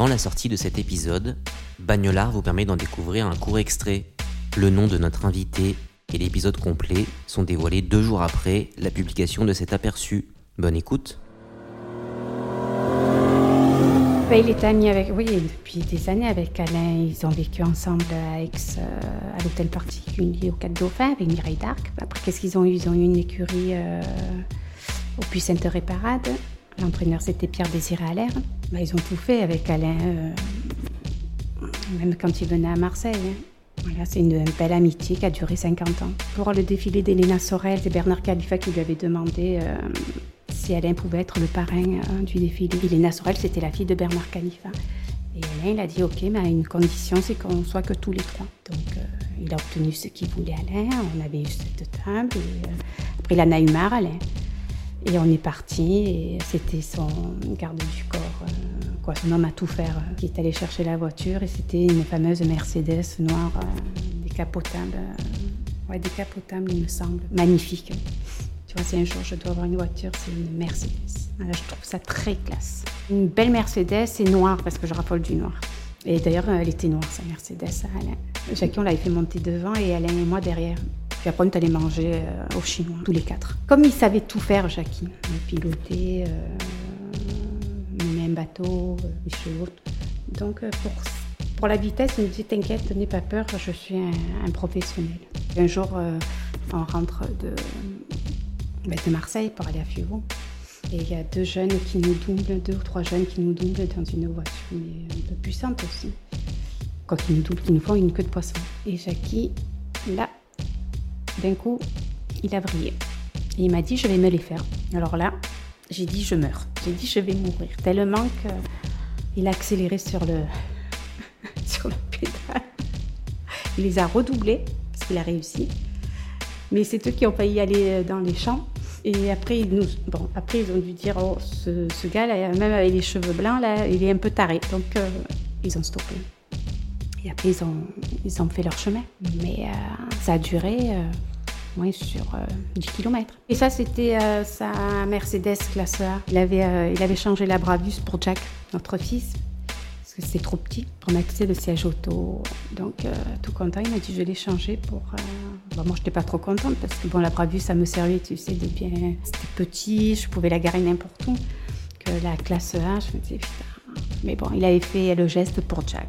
Avant la sortie de cet épisode, Bagnolard vous permet d'en découvrir un court extrait. Le nom de notre invité et l'épisode complet sont dévoilés deux jours après la publication de cet aperçu. Bonne écoute. Bah, il est ami avec, oui, depuis des années avec Alain. Ils ont vécu ensemble à Aix, euh, à l'hôtel particulier au Cap Dauphin avec Mireille d'Arc. Après, qu'est-ce qu'ils ont eu? Ils ont eu une écurie euh, au Puy Center. L'entraîneur, c'était Pierre Désiré Allaire. Bah, ils ont tout fait avec Alain, euh, même quand il venait à Marseille. hein. Voilà, c'est une belle amitié qui a duré 50 ans. Pour le défilé d'Elena Sorel, c'est Bernard Khalifa qui lui avait demandé euh, si Alain pouvait être le parrain euh, du défilé. Elena Sorel, c'était la fille de Bernard Khalifa. Et Alain, il a dit OK, mais à une condition, c'est qu'on soit que tous les trois. Donc, il a obtenu ce qu'il voulait, Alain. On avait eu cette table. Après, il en a eu marre, Alain. Et on est parti. Et c'était son garde du corps, euh, son homme à tout faire, euh, qui est allé chercher la voiture. Et c'était une fameuse Mercedes noire, euh, décapotable. ouais, décapotable, il me semble. Magnifique. Tu vois, si un jour je dois avoir une voiture, c'est une Mercedes. Je trouve ça très classe. Une belle Mercedes et noire, parce que je raffole du noir. Et d'ailleurs, elle était noire, sa Mercedes, à Alain. L'avait fait monter devant et Alain et moi derrière. Puis après, on allé manger euh, au chinois, tous les quatre. Comme il savait tout faire, Jackie. Il pilotait, euh, mener un bateau, euh, les chevaux. Donc, euh, pour, pour la vitesse, il me dit T'inquiète, n'aie pas peur, je suis un, professionnel. Un jour, euh, on rentre de, ben, de Marseille pour aller à Fugo. Et il y a deux jeunes qui nous doublent, deux ou trois jeunes qui nous doublent dans une voiture, mais un peu puissante aussi. Quoi qu'ils nous doublent, qui nous font une queue de poisson. Et Jackie, d'un coup, il a brillé. Et il m'a dit, je vais me les faire. Alors là, j'ai dit, je meurs. J'ai dit, je vais mourir. Tellement qu'il a accéléré sur le, sur le pédale. Il les a redoublés, parce qu'il a réussi. Mais c'est eux qui ont failli aller dans les champs. Et après, ils nous, bon, après, ils ont dû dire, oh, ce, ce gars-là, même avec les cheveux blancs, là, il est un peu taré. Donc, euh, ils ont stoppé. Et après, ils ont, ils ont fait leur chemin. Mais euh, ça a duré euh, sur euh, 10 km. Et ça, c'était euh, sa Mercedes classe A. Il avait, euh, il avait changé la Brabus pour Jack, notre fils. Parce que c'était trop petit pour mettre le siège auto. Donc, euh, tout content, il m'a dit je l'ai changé pour. euh, bon, moi, je n'étais pas trop contente parce que bon, la Brabus, ça me servait, tu sais. C'était petit, je pouvais la garer n'importe où. Que la classe A, je me disais putain. Mais bon, il avait fait le geste pour Jack.